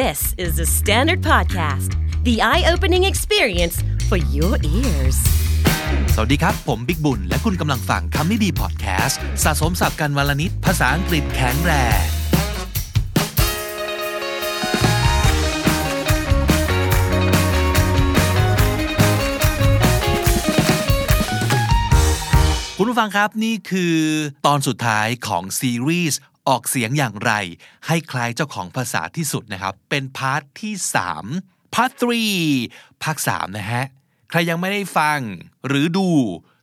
This is the Standard Podcast, the eye opening experience for your ears. สวัสดีครับ ผมบิกบุญ และคุณกำลังฟังคำนี้ดีพอดแคสต์สะสมสับกันวลนิดภาษาอังกฤษแข็งแรงคุณผู้ฟังครับนี่คือตอนสุดท้ายของซีรีส์ ออกเสียงอย่างไร ให้คล้ายเจ้าของภาษาที่สุดนะครับ เป็น part ที่3 part 3ภาค3นะฮะ ใครยังไม่ได้ฟังหรือดู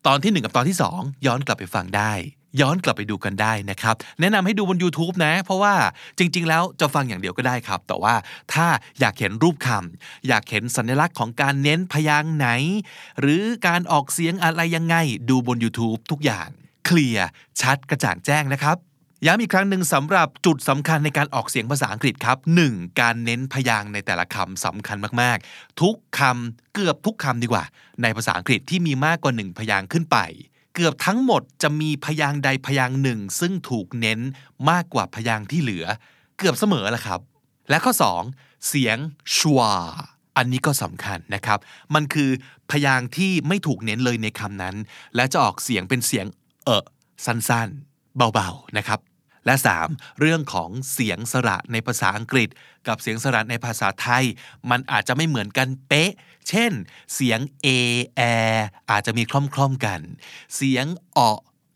ตอนที่ 1 กับตอนที่ 2 ย้อนกลับไปฟังได้ ย้อนกลับไปดูกันได้นะครับ แนะนำให้ดูบน YouTube นะ เพราะว่าจริง ๆ แล้วจะฟังอย่างเดียวก็ได้ครับ แต่ว่าถ้าอยากเห็นรูปคำอยากเห็นสัญลักษณ์ของการเน้นพยางค์ไหน หรือการออกเสียงอะไรยังไง ดูบน YouTube ทุกอย่าง เคลียร์ชัดกระจ่างแจ้งนะครับ ย้ำอีกครั้งหนึ่งสำหรับจุดสำคัญในการออกเสียงภาษาอังกฤษครับ 1. การเน้นพยางในแต่ละคำสำคัญมากๆ ทุกคำเกือบทุกคำดีกว่า ในภาษาอังกฤษที่มีมากกว่า 1 พยางขึ้นไป เกือบทั้งหมดจะมีพยางใดพยางหนึ่ง ซึ่งถูกเน้นมากกว่าพยางที่เหลือ เกือบเสมอแหละครับ และข้อ 2 เสียงชัวอันนี้ก็สำคัญนะครับ มันคือพยางที่ไม่ถูกเน้นเลยในคำนั้น และจะออกเสียงเป็นเสียงเออสั้นๆ เบาๆ นะครับ และ 3. เรื่องของเสียงสระในภาษาอังกฤษ กับเสียงสระในภาษาไทย มันอาจจะไม่เหมือนกันเป๊ะ เช่น เสียง a แออาจจะมีคล่อมๆกัน เสียงอ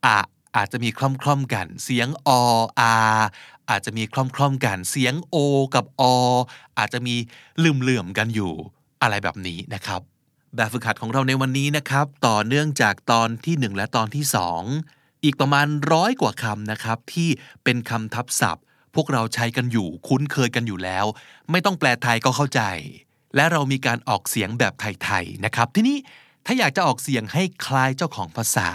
อะอาจจะมีคล่อมๆกัน เสียงออาอาจจะมีคล่อมๆกัน เสียง o กับออาจจะมีลืมๆกันอยู่อะไรแบบนี้นะครับ แบบฝึกหัดของเราในวันนี้นะครับ ต่อเนื่องจากตอนที่ 1 และตอนที่ 2 อีกประมาณร้อยกว่าคำนะครับ ที่เป็นคำทับศัพท์ พวกเราใช้กันอยู่คุ้นเคยกันอยู่แล้ว ไม่ต้องแปลไทยก็เข้าใจ และเรามีการออกเสียงแบบไทยๆนะครับ ทีนี้ถ้าอยากจะออกเสียงให้คล้ายเจ้าของภาษา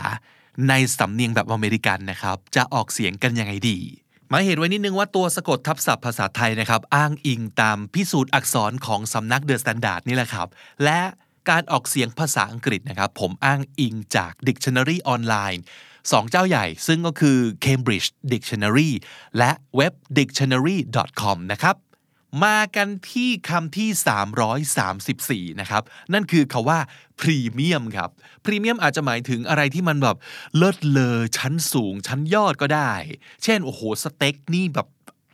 ในสำเนียงแบบอเมริกันนะครับ จะออกเสียงกันยังไงดีหมายเหตุไว้นิดนึงว่าตัวสะกดทับศัพท์ภาษาไทยนะครับ อ้างอิงตามพิสูจน์อักษรของสำนัก The Standard นี่แหละครับ และการออกเสียงภาษาอังกฤษนะครับ ผมอ้างอิงจาก Dictionary ออนไลน์ สองเจ้าใหญ่ ซึ่งก็คือ Cambridge Dictionary และเว็บ dictionary.com นะครับ มากันที่คำที่ 334 นะครับ นั่นคือคำว่าพรีเมียมครับพรีเมียมอาจจะหมายถึงอะไรที่มันแบบเลิศเลอชั้นสูง ชั้นยอดก็ได้ เช่น โอ้โห สเต็กนี่แบบ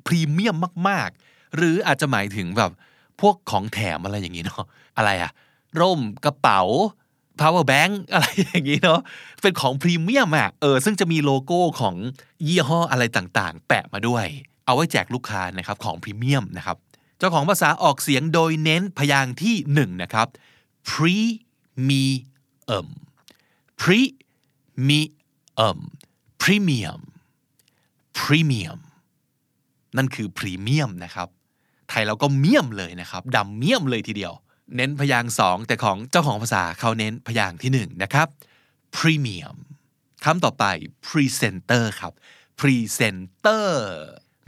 พรีเมียมมาก ๆ หรืออาจจะหมายถึงแบบพวกของแถมอะไรอย่างนี้เนาะอะไรอะร่มกระเป๋า power bank อะไรอย่างนี้เนาะเป็นของพรีเมียมอะเออซึ่งจะมีโลโก้ของยี่ห้ออะไรต่างๆ แปะมาด้วย เอาไว้แจกลูกค้านะครับของพรีเมียมนะครับเจ้าของภาษาออกเสียงโดยเน้นพยางค์ที่หนึ่งนะครับ premium premium premium premium นั่นคือพรีเมียมนะครับ ไทยเราก็เมียมเลยนะครับดำเมียมเลยทีเดียว เน้นพยางสองแต่ของเจ้าของภาษาเขาเน้นพยางที่หนึ่งนะครับ premium คำต่อไป presenter ครับ presenter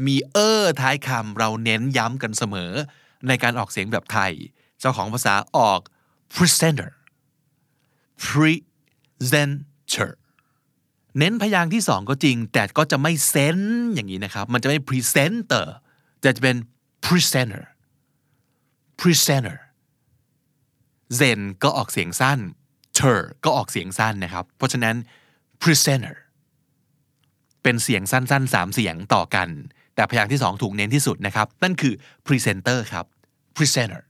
มีเออท้ายคำเราเน้นย้ำกันเสมอ ในการออกเสียงแบบไทย เจ้าของภาษาออก presenter presenter เน้นพยางที่สองก็จริง แต่ก็จะไม่เซนอย่างนี้นะครับ มันจะไม่ presenter แต่จะเป็น presenter presenter เซนก็ออกเสียงสั้น ter ก็ออกเสียงสั้นนะครับ เพราะฉะนั้น presenter เป็นเสียงสั้นๆ3เสียงต่อกัน แต่พยางค์ที่2ถูกเน้นที่สุดนะครับ นั่นคือ presenter ครับ presenter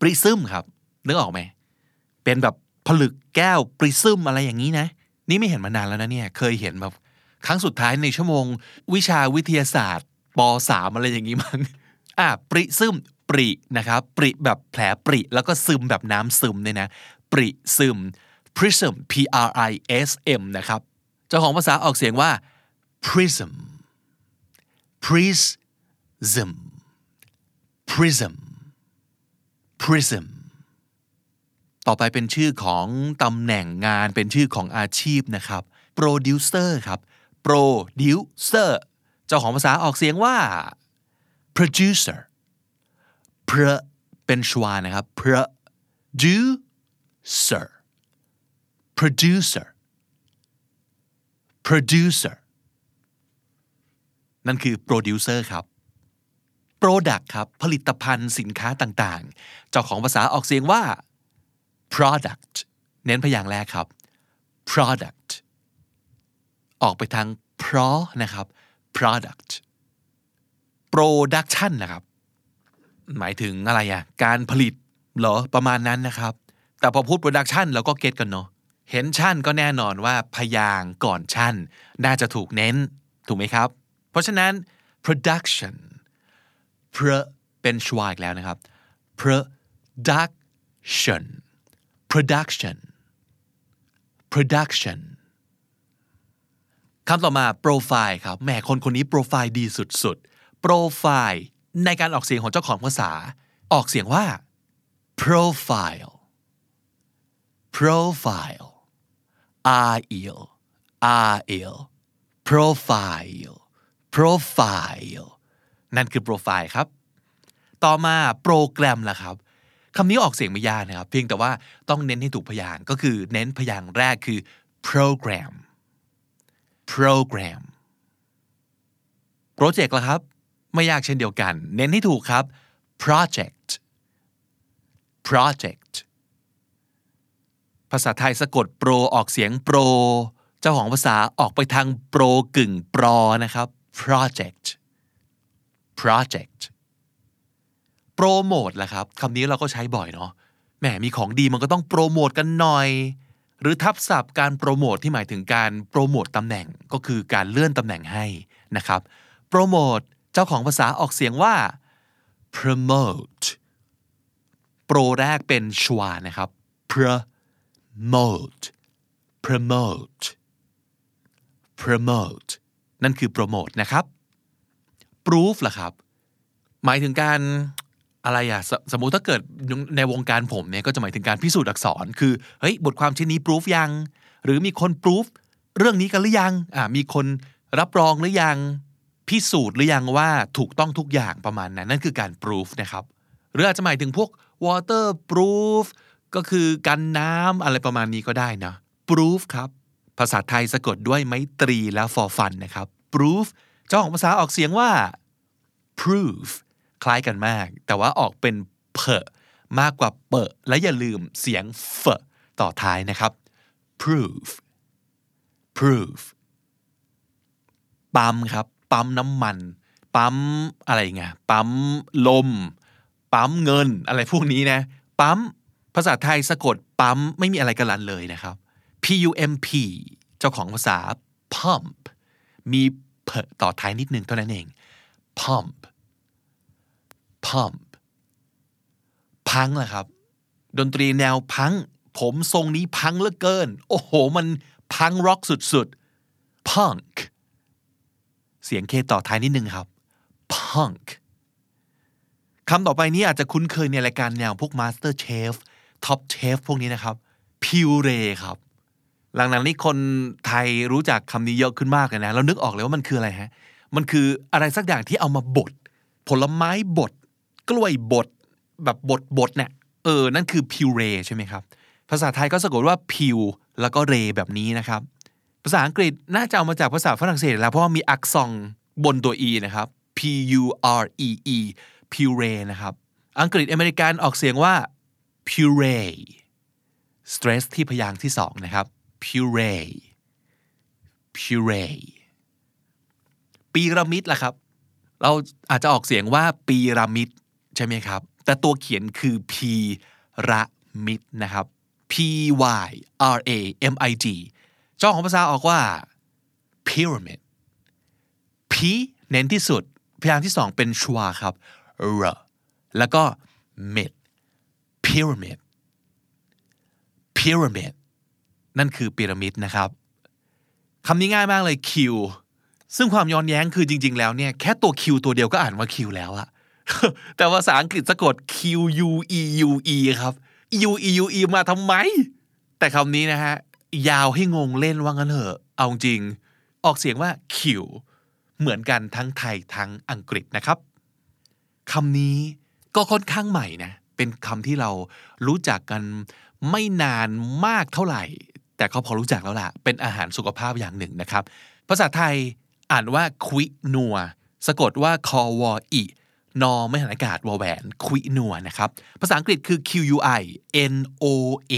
prism ครับนึกออกไหม เป็นแบบผลึกแก้ว prism อะไรอย่างนี้นะ นี่ไม่เห็นมานานแล้วนะเนี่ย เคยเห็นแบบครั้งสุดท้ายในชั่วโมง วิชาวิทยาศาสตร์ป .3 อะไรอย่างนี้มั้งอะ prism ปรินะครับปริแบบแผลปริแล้วก็ซึมแบบน้ำซึมเนี่ยนะปริซึม prism p r i s m นะครับเจ้าของภาษาออกเสียงว่า prism prism prism prism ต่อไปเป็นชื่อของตำแหน่งงานเป็นชื่อของอาชีพนะครับ producer ครับ producer เจ้าของภาษาออกเสียงว่า producer พรเป็นชวานะครับ producer producer producer นั่นคือ producer ครับ product ครับ ผลิตภัณฑ์สินค้าต่างๆ เจ้าของภาษาออกเสียงว่า product เน้นพยางค์แรกครับ product ออกไปทางเพราะนะครับ product production นะครับ หมายถึงอะไรอะการผลิตเหรอประมาณนั้นนะครับ แต่พอพูด production เราก็เก็ตกันเนาะเห็นชั่นก็แน่นอนว่าพยางก่อนชั่น น่าจะถูกเน้น ถูกไหมครับ เพราะฉะนั้น production เพรเป็นชวาอีกแล้วนะครับ production production production คำต่อมา profile ครับแหมคนคนนี้โปรไฟล์ดีสุดๆ profile ในการออกเสียงของเจ้าของภาษา ออกเสียงว่า profile profile r e l r l profile profile นั่นคือ profile ครับ ต่อมาโปรแกรมล่ะครับคำนี้ออกเสียงไม่ยากนะครับ เพียงแต่ว่าต้องเน้นให้ถูกพยางก็คือเน้นพยางแรกคือ program program โปรเจกต์ล่ะครับ ไม่ยากเช่นเดียวกัน เน้นให้ถูกครับ project project ภาษาไทยสะกดโปรออกเสียงโปร เจ้าของภาษาออกไปทางโปรกึ่งปรอนะครับ project project โปรโมทล่ะครับคำนี้เราก็ใช้บ่อยเนาะแหมมีของดีมันก็ต้องโปรโมทกันหน่อย หรือทับศัพท์การโปรโมทที่หมายถึงการโปรโมทตำแหน่งก็คือการเลื่อนตำแหน่งให้นะครับโปรโมท เจ้าของภาษาออกเสียงว่า promote โปรแรกเป็นชวานะครับ promote promote promote นั่นคือโปรโมทนะครับ proof ล่ะครับ หมายถึงการอะไรอะสสมมุติถ้าเกิดในวงการผมเนี่ยก็จะหมายถึงการพิสูจน์อักษร คือเฮ้ยบทความชิ้นนี้ proof ยัง หรือมีคน proof เรื่องนี้กันหรือยังอ่ามีคนรับรองหรือยัง พิสูจน์หรือยังว่าถูกต้องทุกอย่างประมาณนั้น นั่นคือการ proof นะครับ หรืออาจจะหมายถึงพวก waterproof ก็คือกันน้ำอะไรประมาณนี้ก็ได้นะ proof ครับ ภาษาไทยสะกดด้วยไม้ตรีและ for fun นะครับ proof เจ้าของภาษาออกเสียงว่า proof คล้ายกันมาก แต่ว่าออกเป็นเพอมากกว่าเปะและอย่าลืมเสียงเฟต่อท้ายนะครับ proof proof ปั๊มครับ ปั๊มน้ำมัน ปั๊มอะไรเงี้ยปั๊มลม ปั๊มเงิน อะไรพวกนี้นะ ปั๊มภาษาไทยสะกดปั๊มไม่มีอะไรกันลันเลยนะครับ P U M P เจ้าของภาษา pump มีเพต่อท้ายนิดนึงเท่านั้นเอง pump pump พังแหละครับ ดนตรีแนวพัง ผมทรงนี้พังเหลือเกิน โอ้โห มันพังร็อกสุดๆ punk เสียงเคต่อท้ายนิดนึงครับ punk คำต่อไปนี้อาจจะคุ้นเคยในรายการแนวพวก Master Chef Top Chef พวกนี้นะครับ puree ครับ หลังๆนี้คนไทยรู้จักคำนี้เยอะขึ้นมากเลยนะ เรานึกออกเลยว่ามันคืออะไรฮะ มันคืออะไรสักอย่างที่เอามาบด ผลไม้บด กล้วยบด แบบบดบดเนี่ย เออ นั่นคือ puree ใช่ไหมครับ ภาษาไทยก็สะกดว่า pu แล้วก็ re แบบนี้นะครับ ภาษาอังกฤษน่าจะเอามาจากภาษาฝรั่งเศสแล้วเพราะว่ามีอักษรบนตัว e นะครับ p u r e e puree นะครับ อังกฤษอเมริกันออกเสียงว่า puree stress ที่พยางค์ที่สองนะครับ puree puree ปีระมิดล่ะครับ เราอาจจะออกเสียงว่าปีระมิดใช่ไหมครับ แต่ตัวเขียนคือ p ระมิดนะครับ p y r a m i d จ้าของภาษาออกว่า pyramid p เน้นที่สุด พยางค์ที่สองเป็นชวาครับ r แล้วก็ mid pyramid pyramid นั่นคือพีระมิดนะครับคำนี้ง่ายมากเลย Q ซึ่งความย้อนแย้งคือจริง ๆ แล้วเนี่ยแค่ตัว Q ตัวเดียวก็อ่านว่า Q แล้วอะแต่ภาษาอังกฤษสะกด Q U E U E ครับ U E U E มาทำไม แต่คำนี้นะฮะ ยาวให้งงเล่นว่างั้นเถอะเอาจริง ออกเสียงว่า Q เหมือนกันทั้งไทยทั้งอังกฤษนะครับคำนี้ก็ค่อนข้างใหม่นะ เป็นคำที่เรารู้จักกันไม่นานมากเท่าไหร่ แต่เขาพอรู้จักแล้วล่ะ เป็นอาหารสุขภาพอย่างหนึ่งนะครับ ภาษาไทยอ่านว่าควินัว สะกดว่าคอวออีนอไม่หันอากาศวอแหวนคุยนัวนะครับ ภาษาอังกฤษคือ Q U I N O A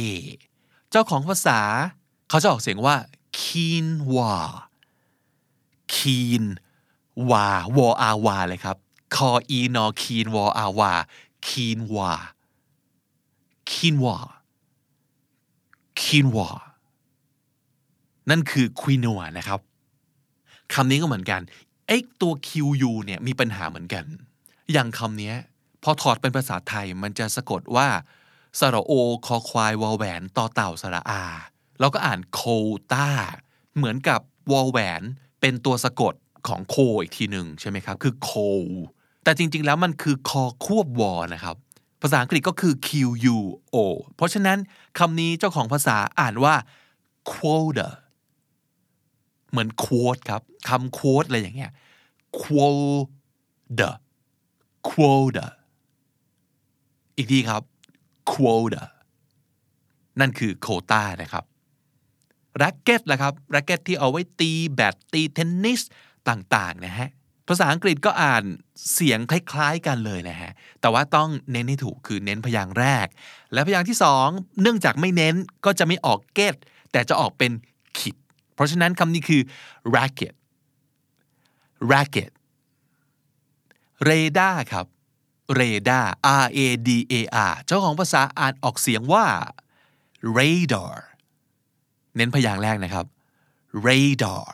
เจ้าของภาษา เขาจะออกเสียงว่า keen wa keen วาวออาวาเลยครับคออีนอคีนวออาวาคีนวาคีนวาคีนวานั่นคือควินัวนะครับคำนี้ก็เหมือนกันไอ้ตัว QU เนี่ยมีปัญหาเหมือนกัน อย่างคำนี้พอถอดเป็นภาษาไทยมันจะสะกดว่าสระโอ คอควายวอแหวนต่อเต่าสระอา เราก็อ่านโคตาเหมือนกับวอลแหวนเป็นตัวสะกดของโคอีกทีหนึ่งใช่ไหมครับคือโคแต่จริง ๆ แล้วมันคือคอควบวอนะครับภาษาอังกฤษก็คือ Q U O เพราะฉะนั้นคำนี้เจ้าของภาษาอ่านว่า quota เหมือน quote ครับคำ quote อะไรอย่างเงี้ย quota quota อีกทีครับ quota นั่นคือโคตานะครับ แร็กเก็ตละครับแร็กเก็ตที่เอาไว้ตีแบดตีเทนนิสต่างๆนะฮะภาษาอังกฤษก็อ่านเสียงคล้ายๆกันเลยนะฮะ แต่ว่าต้องเน้นให้ถูกคือเน้นพยางค์แรก และพยางค์ที่สองเนื่องจากไม่เน้นก็จะไม่ออกเก็ตแต่จะออกเป็นขิด เพราะฉะนั้นคำนี้คือ racket racket เรดาร์ครับเรดาร์ R A D A R เจ้าของภาษาอ่านออกเสียงว่า radar เน้นพยางค์แรกนะครับ radar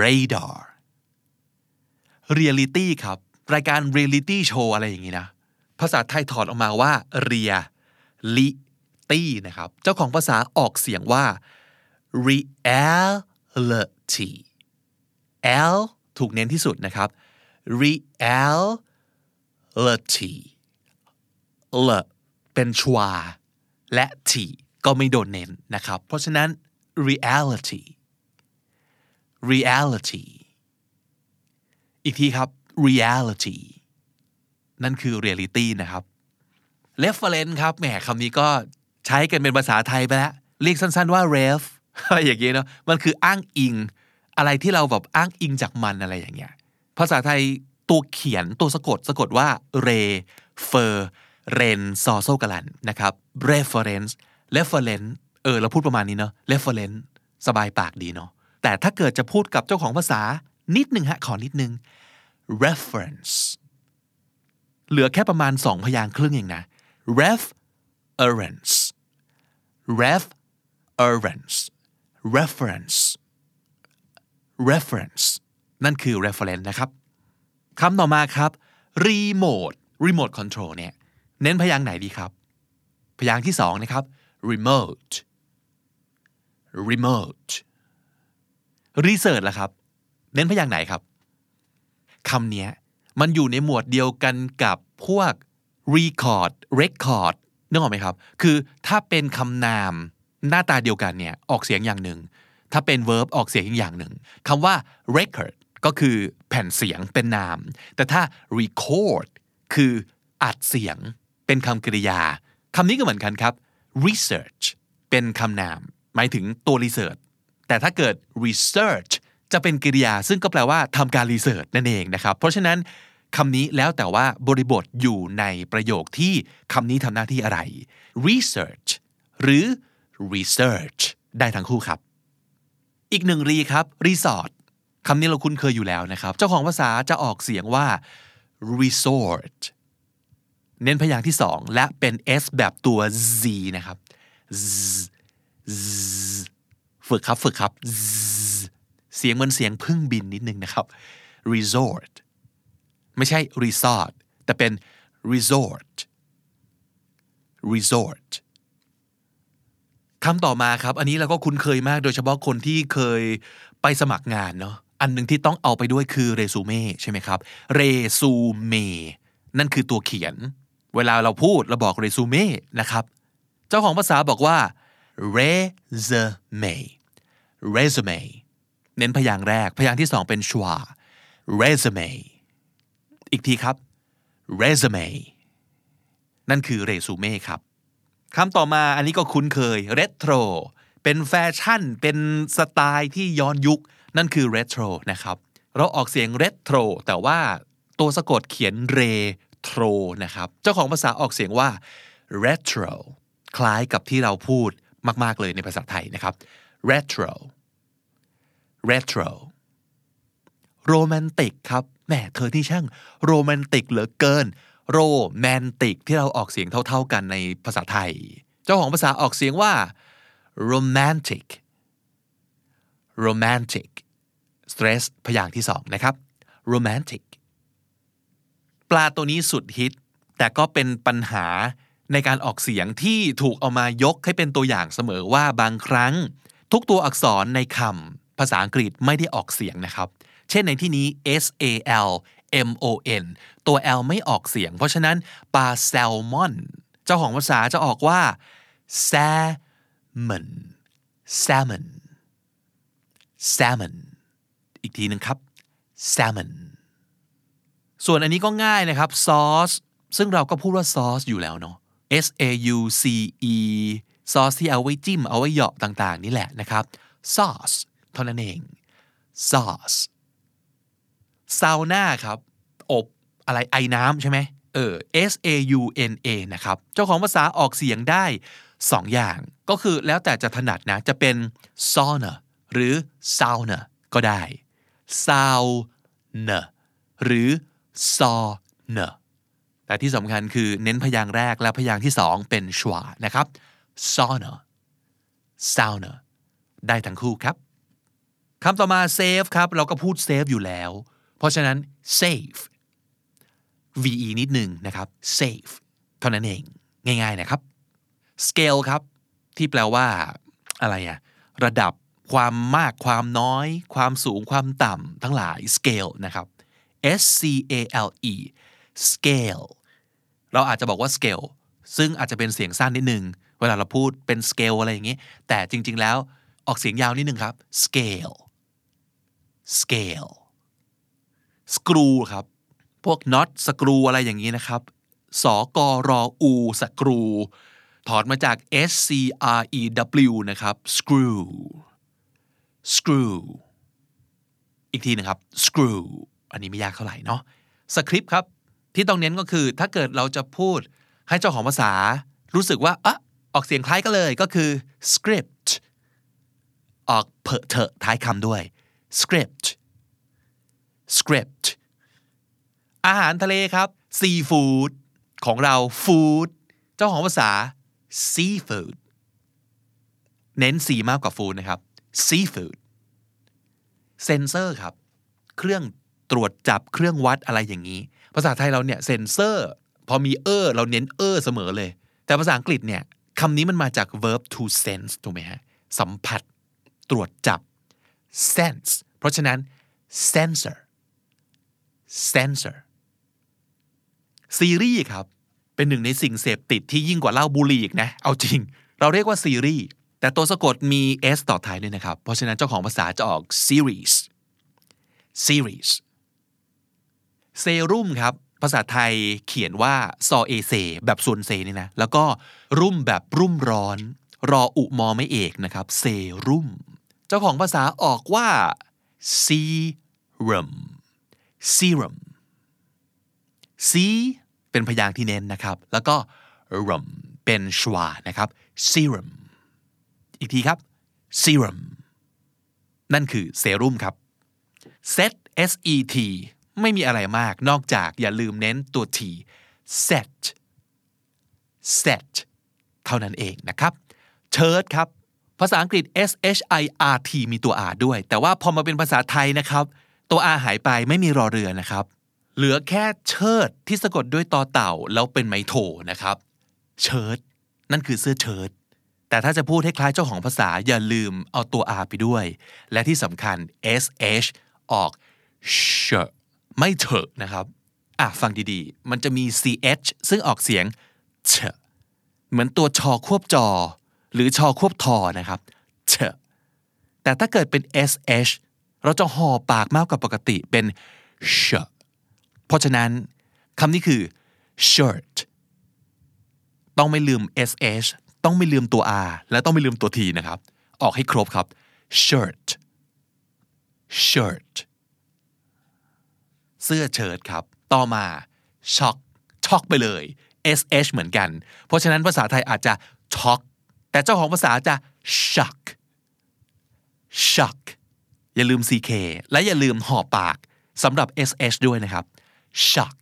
radar reality ครับ รายการ reality show อะไรอย่างนี้นะ ภาษาไทยถอดออกมาว่าเรียลิตี้นะครับ เจ้าของภาษาออกเสียงว่า reality L ถูกเน้นที่สุดนะครับ reality l เป็นชวา และ t ก็ไม่โดนเน้นนะครับ เพราะฉะนั้น reality reality อีกทีครับ reality นั่นคือ reality นะครับ reference ครับแหมคำนี้ก็ใช้กันเป็นภาษาไทยไปแล้ว เรียกสั้นๆว่า ref อย่างเงี้ยเนาะมันคืออ้างอิง อะไรที่เราแบบอ้างอิงจากมันอะไรอย่างเงี้ยภาษาไทยตัวเขียนตัวสะกดสะกดว่า re fer ren ซอโซกลันนะครับ reference reference เออเราพูดประมาณนี้เนาะ reference สบายปากดีเนาะแต่ถ้าเกิดจะพูดกับเจ้าของภาษานิดหนึ่งฮะขอนิดหนึ่ง reference เหลือแค่ประมาณสองพยางค์ครึ่งเองนะ reference reference reference reference นั่นคือ reference นะครับคำต่อมาครับ remote remote control เนี่ย เน้นพยางค์ไหนดีครับ พยางค์ที่สองนะครับ remote remote research ล่ะครับ เน้นพยางค์ไหนครับคำนี้มันอยู่ในหมวดเดียวกันกับพวก record record นึกออกไหมครับ คือถ้าเป็นคำนามหน้าตาเดียวกันเนี่ยออกเสียงอย่างหนึ่ง ถ้าเป็น verb ออกเสียงอีกอย่างหนึ่งคำว่า record ก็คือแผ่นเสียงเป็นนาม แต่ถ้า record คืออัดเสียงเป็นคำกริยาคำนี้ก็เหมือนกันครับ research เป็นคำนาม หมายถึงตัว research แต่ถ้าเกิด research จะเป็นกริยาซึ่งก็แปลว่าทำการรีเสิร์ชนั่นเองนะครับ เพราะฉะนั้นคำนี้แล้วแต่ว่าบริบทอยู่ในประโยคที่คำนี้ทำหน้าที่อะไร research หรือ research ได้ทั้งคู่ครับ อีกหนึ่งรีครับ resort คำนี้เราคุ้นเคยอยู่แล้วนะครับ เจ้าของภาษาจะออกเสียงว่า resort เน้นพยางค์ที่สองและเป็น s แบบตัว z นะครับ z ฝึกครับฝึกครับ z เสียงเหมือนเสียงพึ่งบินนิดนึงนะครับ resort ไม่ใช่ resort แต่เป็น resort resort คำต่อมาครับ อันนี้เราก็คุ้นเคยมากโดยเฉพาะคนที่เคยไปสมัครงานเนาะอันหนึ่งที่ต้องเอาไปด้วยคือเรซูเม่ใช่ไหมครับเรซูเม่นั่นคือตัวเขียน เวลาเราพูดเราบอกเรซูเม่นะครับ เจ้าของภาษาบอกว่า resume resume เน้นพยางค์แรก พยางค์ที่สองเป็นชวา resume อีกทีครับ resume นั่นคือเรซูเม่ครับคำต่อมาอันนี้ก็คุ้นเคย retro เป็นแฟชั่น เป็นสไตล์ที่ย้อนยุค นั่นคือ retro นะครับ เราออกเสียง retro แต่ว่าตัวสะกดเขียนเร โทรนะครับ เจ้าของภาษาออกเสียงว่า retro คล้ายกับที่เราพูดมาก ๆ เลยในภาษาไทยนะครับ retro retro โรแมนติกครับแหมเธอที่ช่างโรแมนติกเหลือเกินโรแมนติกที่เราออกเสียงเท่า ๆกันในภาษาไทย เจ้าของภาษาออกเสียงว่า romantic romantic stress พยางค์ที่สองนะครับ romantic ปลาตัวนี้สุดฮิต แต่ก็เป็นปัญหาในการออกเสียงที่ถูกเอามายกให้เป็นตัวอย่างเสมอว่าบางครั้ง ทุกตัวอักษรในคำภาษาอังกฤษไม่ได้ออกเสียงนะครับ เช่นในที่นี้ S A L M O N ตัว L ไม่ออกเสียง เพราะฉะนั้นปลาแซลมอน เจ้าของภาษาจะออกว่า salmon salmon salmon อีกทีหนึ่งครับ salmon ส่วนอันนี้ก็ง่ายนะครับซอสซึ่งเราก็พูดว่าซอสอยู่แล้วเนาะ S A U C E ซอสที่เอาไว้จิ้ม เอาไว้เหยาะต่างๆ นี่แหละนะครับ sauce เท่านั้นเอง sauce ซาวน่าครับ อบอะไรไอน้ำใช่ไหมเออ S A U N A นะครับ เจ้าของภาษาออกเสียงได้สองอย่าง ก็คือแล้วแต่จะถนัดนะ จะเป็น sauna หรือ sauna ก็ได้ sauna หรือ sauna แต่ที่สำคัญคือเน้นพยางค์แรกและพยางค์ที่สองเป็นชวานะครับ sauna sauna ได้ทั้งคู่ครับคำต่อมา save ครับ เราก็พูด save อยู่แล้ว เพราะฉะนั้น save ve นิดหนึ่งนะครับ save เท่านั้นเอง ง่าย ๆนะครับ scale ครับ ที่แปลว่า อะไรอะระดับความมากความน้อย ความสูงความต่ำทั้งหลาย scale นะครับ S C A L E scale เราอาจจะบอกว่า scale ซึ่งอาจจะเป็นเสียงสั้นนิดนึง เวลาเราพูดเป็น scale อะไรอย่างนี้ แต่จริง ๆ แล้วออกเสียงยาวนิดนึงครับ scale scale screw ครับ พวกน็อตสกรูอะไรอย่างนี้นะครับ สกรอูสกรูถอดมาจาก S C R E W นะครับ screw screw อีกทีนะครับ screw อันนี้ไม่ยากเท่าไหร่เนาะสคริปต์ครับ ที่ต้องเน้นก็คือ ถ้าเกิดเราจะพูดให้เจ้าของภาษา รู้สึกว่าอะออกเสียงคล้ายกันเลยก็คือ script ออกเพอเถอะท้ายคำด้วย script script อาหารทะเลครับ seafood ของเรา food เจ้าของภาษา seafood เน้น C มากกว่า food นะครับ seafood เซนเซอร์ครับ เครื่อง ตรวจจับเครื่องวัดอะไรอย่างนี้ ภาษาไทยเราเนี่ยเซนเซอร์พอมีเออเราเน้นเออเสมอเลย แต่ภาษาอังกฤษเนี่ยคำนี้มันมาจาก verb to sense ถูกไหมฮะสัมผัส ตรวจจับ sense เพราะฉะนั้น sensor sensor ซีรีส์ครับ เป็นหนึ่งในสิ่งเสพติดที่ยิ่งกว่าเหล้าบุหรี่อีกนะ เอาจริง เราเรียกว่าซีรีส์แต่ตัวสะกดมี s ต่อท้ายด้วยนะครับ เพราะฉะนั้นเจ้าของภาษาจะออก series series เซรุ่มครับ ภาษาไทยเขียนว่าซอเอเซแบบส่วนเซนี่นะ แล้วก็รุ่มแบบรุ่มร้อน รออุมอไม่เอกนะครับ เซรุ่ม เจ้าของภาษาออกว่า serum serum C เป็นพยางค์ที่เน้นนะครับ แล้วก็ rum เป็นชวานะครับ serum อีกทีครับ serum นั่นคือเซรุ่มครับ set S E T ไม่มีอะไรมากนอกจากอย่าลืมเน้นตัว T set set เท่านั้นเองนะครับ shirt ครับ ภาษาอังกฤษ S H I R T มีตัว R ด้วย แต่ว่าพอมาเป็นภาษาไทยนะครับ ตัว R หายไปไม่มีรอเรือนะครับ เหลือแค่เชิดที่สะกดด้วยตอเต่า แล้วเป็นไมโทนะครับ เชิดนั่นคือเสื้อเชิ้ตแต่ถ้าจะพูดให้คล้ายเจ้าของภาษาอย่าลืมเอาตัว R ไปด้วย และที่สำคัญ SH ออก shirt ไม่เถอะนะครับ อะฟังดีๆ มันจะมี ch ซึ่งออกเสียงเฉเหมือนตัวชอควบจอ หรือชอควบทอนะครับเฉแต่ถ้าเกิดเป็น sh เราจะห่อปากมากกว่าปกติเป็น sh เพราะฉะนั้นคำนี้คือ shirt ต้องไม่ลืม sh ต้องไม่ลืมตัว r และต้องไม่ลืมตัว t นะครับ ออกให้ครบครับ shirt shirt สื้อเชิ้ตครับ ต่อมา shock ช็อกไปเลย sh เหมือนกัน เพราะฉะนั้นภาษาไทยอาจจะช็อกแต่เจ้าของภาษาจะ shock shock อย่าลืม ck และอย่าลืมห่อปากสำหรับ sh ด้วยนะครับ shock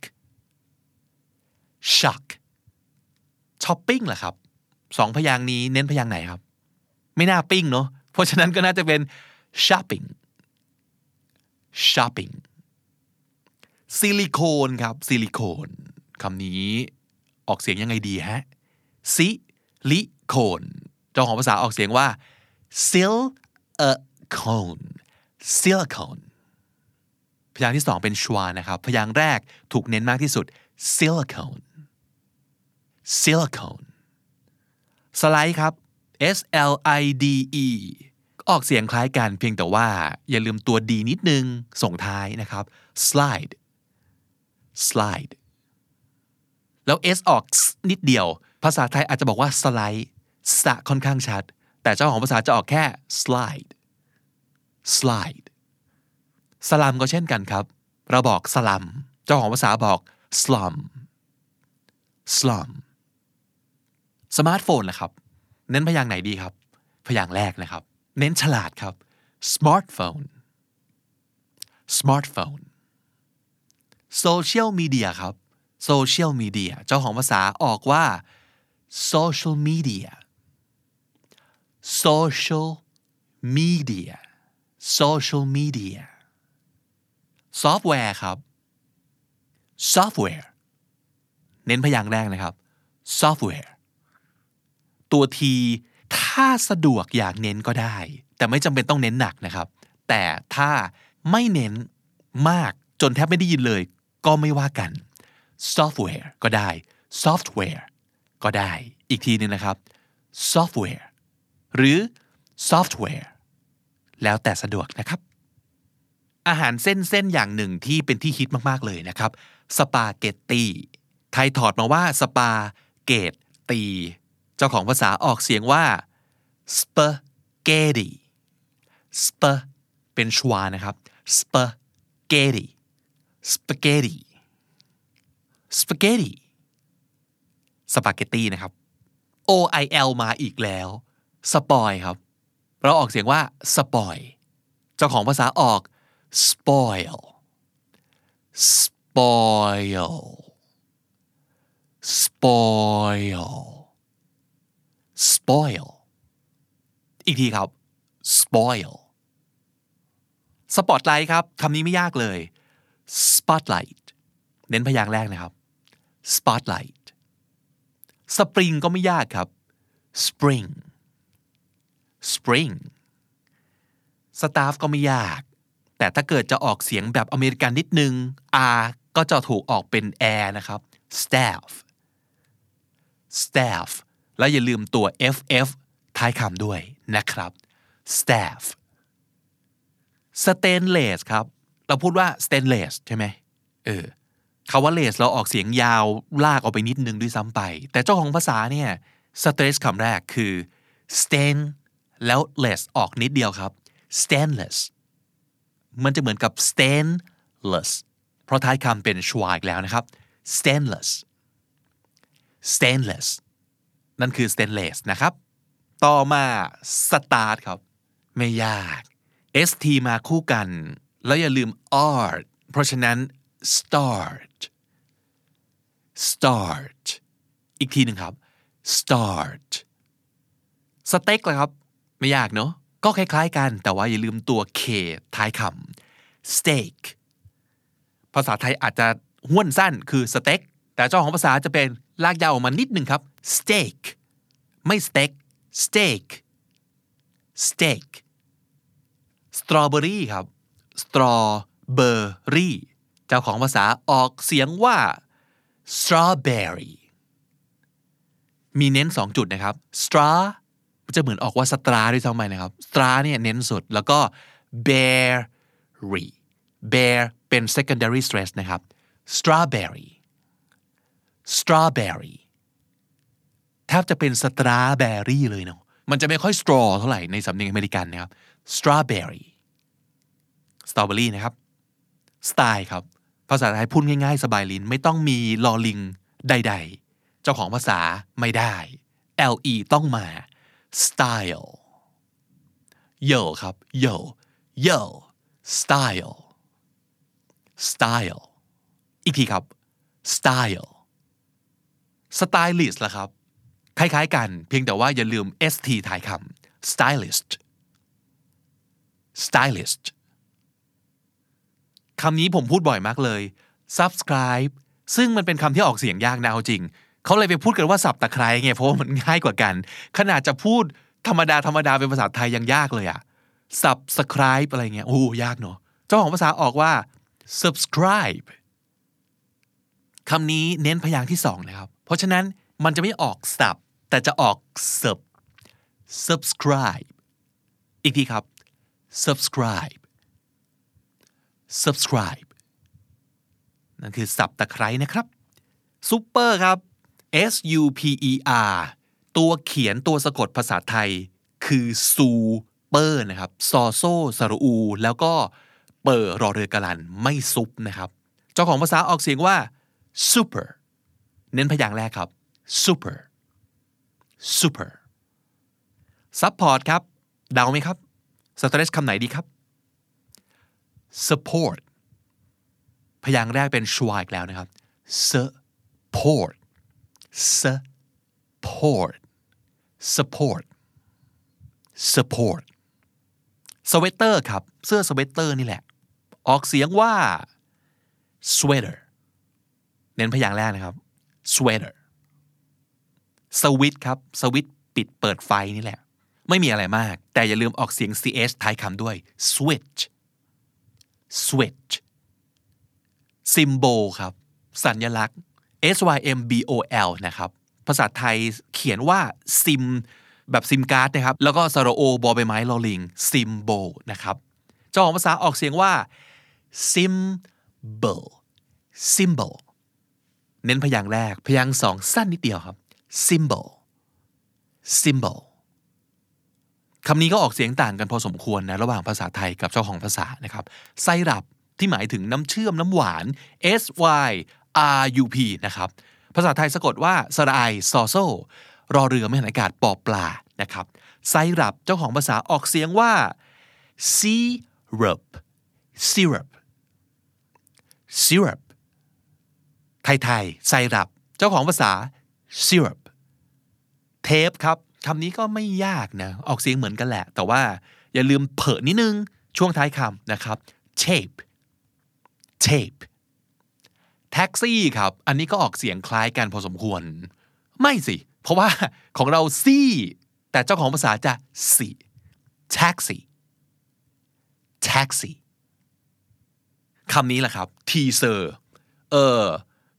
shock ช้อปปิ้งเหรอครับสองพยางนี้เน้นพยางไหนครับ ไม่น่าปิ้งเนาะเพราะฉะนั้นก็น่าจะเป็น shopping shopping ซิลิโคนครับซิลิโคนคำนี้ออกเสียงยังไงดีฮะซิลิโคนเจ้าของภาษาออกเสียงว่า silicone silicone พยางค์ที่สองเป็นชวานะครับ พยางค์แรกถูกเน้นมากที่สุด silicone silicone สไลด์ครับ S L I D E ออกเสียงคล้ายกันเพียงแต่ว่าอย่าลืมตัวดีนิดนึงส่งท้ายนะครับ slide slide แล้ว S ออกนิดเดียว ภาษาไทยอาจจะบอกว่าสไลด์สะค่อนข้างชัด แต่เจ้าของภาษาจะออกแค่ slide slide สลัมก็เช่นกันครับ เราบอกสลัม เจ้าของภาษาบอก slum slum สมาร์ทโฟนนะครับ เน้นพยางค์ไหนดีครับ พยางค์แรกนะครับ เน้นฉลาดครับ smartphone smartphone social media ครับ social media เจ้าของภาษาออกว่า social media social media social media ซอฟต์แวร์ครับ software เน้นพยางค์แรกนะครับ software ตัวทีถ้าสะดวกอยากเน้นก็ได้ แต่ไม่จำเป็นต้องเน้นหนักนะครับ แต่ถ้าไม่เน้นมากจนแทบไม่ได้ยินเลย ก็ไม่ว่ากัน software ก็ได้ software ก็ได้ อีกทีนึงนะครับ software หรือ software แล้วแต่สะดวกนะครับ อาหารเส้นๆอย่างหนึ่งที่เป็นที่ฮิตมากๆเลยนะครับ สปาเกตตีไทยถอดมาว่าสปาเกตตี เจ้าของภาษาออกเสียงว่า spaghetti sp เป็น schwa นะครับ spaghetti spaghetti spaghetti สปาเกตตีนะครับ o i l มาอีกแล้วสปอยครับ เราออกเสียงว่าสปอยเจ้าของภาษาออก spoil spoil spoil spoil อีกทีครับ spoil spotlight ครับคำนี้ไม่ยากเลย spotlight เน้นพยางค์แรกนะครับ spotlight spring ก็ไม่ยากครับ spring spring staff ก็ไม่ยาก แต่ถ้าเกิดจะออกเสียงแบบอเมริกันนิดนึง R ก็จะถูกออกเป็น air นะครับ staff staff และอย่าลืมตัว ff ท้ายคำด้วยนะครับ staff stainless ครับ เราพูดว่า stainless ใช่ไหมเออคาว่า less เราออกเสียงยาวลากออกไปนิดนึงด้วยซ้ำไป แต่เจ้าของภาษาเนี่ย stress คำแรกคือ stain แล้ว less ออกนิดเดียวครับ stainless มันจะเหมือนกับ stainless เพราะท้ายคำเป็นชวาอีกแล้วนะครับ stainless stainless นั่นคือ stainless นะครับ ต่อมา start ครับ ไม่ยาก st มาคู่กัน แล้วอย่าลืม art เพราะฉะนั้น start start อีกทีหนึ่งครับ start สเต็กเลยครับ ไม่ยากเนอะก็คล้ายๆกัน แต่ว่าอย่าลืมตัว k ท้ายคำ steak ภาษาไทยอาจจะห้วนสั้นคือสเต็กแต่เจ้าของภาษาจะเป็นลากยาวออกมานิดหนึ่งครับ steak ไม่ steak steak steak strawberry ครับ strawberry เจ้าของภาษาออกเสียงว่า strawberry มีเน้นสองจุดนะครับ straw จะเหมือนออกว่าสตราด้วยซ้ำไปนะครับ straw เนี่ยเน้นสุด แล้วก็ berry bear เป็น secondary stress นะครับ strawberry strawberry แทบจะเป็นสตราเบอรี่เลยเนาะมันจะไม่ค่อย straw เท่าไหร่ในสำเนียงอเมริกันนะครับ strawberry strawberry นะครับ style ครับ ภาษาไทยพูดง่ายๆ สบายลิ้น ไม่ต้องมีลอลิงใดๆ เจ้าของภาษาไม่ได้ le ต้องมา style yo ครับ yo yo style style อีกทีครับ style stylist ล่ะครับ คล้ายๆ กันเพียงแต่ว่าอย่าลืม st ท้ายคำ stylist stylist คำนี้ผมพูดบ่อยมากเลย subscribe ซึ่งมันเป็นคำที่ออกเสียงยากนะเอาจริง เขาเลยไปพูดกันว่าสับตะไคร้ไงเพราะว่ามันง่ายกว่ากัน ขนาดจะพูดธรรมดาธรรมดาเป็นภาษาไทยยังยากเลยอะ subscribe อะไรเงี้ยโอ้ยากเนาะเจ้าของภาษาออกว่า subscribe คำนี้เน้นพยางค์ที่สองนะครับ เพราะฉะนั้นมันจะไม่ออก sub แต่จะออก sub subscribe อีกทีครับ subscribe subscribe นั่นคือสับตะไคร้นะครับ super ครับ S U P E R ตัวเขียนตัวสะกดภาษาไทย คือซูเปอร์นะครับซอโซสรู แล้วก็เปอร์รอเรือกะลันไม่ซุปนะครับ เจ้าของภาษาออกเสียงว่า super เน้นพยางค์แรกครับ super super support ครับ เดาไหมครับสเตรสคำไหนดีครับ support พยางค์แรกเป็นชวาอีกแล้วนะครับ support support support support สเวตเตอร์ครับ เสื้อสเวตเตอร์นี่แหละ ออกเสียงว่า sweater เน้นพยางค์แรกนะครับ sweater สวิตครับ สวิตปิดเปิดไฟนี่แหละ ไม่มีอะไรมาก แต่อย่าลืมออกเสียง ch ท้ายคำด้วย switch switch symbol ครับ สัญลักษณ์ s y m b o l นะครับ ภาษาไทยเขียนว่าซิมแบบซิมการ์ดนะครับ แล้วก็สระโอบอใบไม้ลอลิง symbol นะครับเจ้าของภาษาออกเสียงว่า symbol symbol เน้นพยางค์แรก พยางค์สองสั้นนิดเดียวครับ symbol symbol คำนี้ก็ออกเสียงต่างกันพอสมควรนะระหว่างภาษาไทยกับเจ้าของภาษานะครับไซรัปที่หมายถึงน้ำเชื่อมน้ำหวาน S Y R U P นะครับภาษาไทยสะกดว่าสระไอซอโซรอเรือไม่หันอากาศปอปลานะครับไซรัปเจ้าของภาษาออกเสียงว่า syrup syrup syrup ไทยๆไซรัปเจ้าของภาษา syrup เทปครับ คำนี้ก็ไม่ยากนะออกเสียงเหมือนกันแหละ แต่ว่าอย่าลืมเผอนิดนึง ช่วงท้ายคำนะครับ tape tape แท็กซี่ครับ อันนี้ก็ออกเสียงคล้ายกันพอสมควร ไม่สิ เพราะว่าของเราซี่ แต่เจ้าของภาษาจะสี taxi taxi คำนี้แหละครับ teaser เออ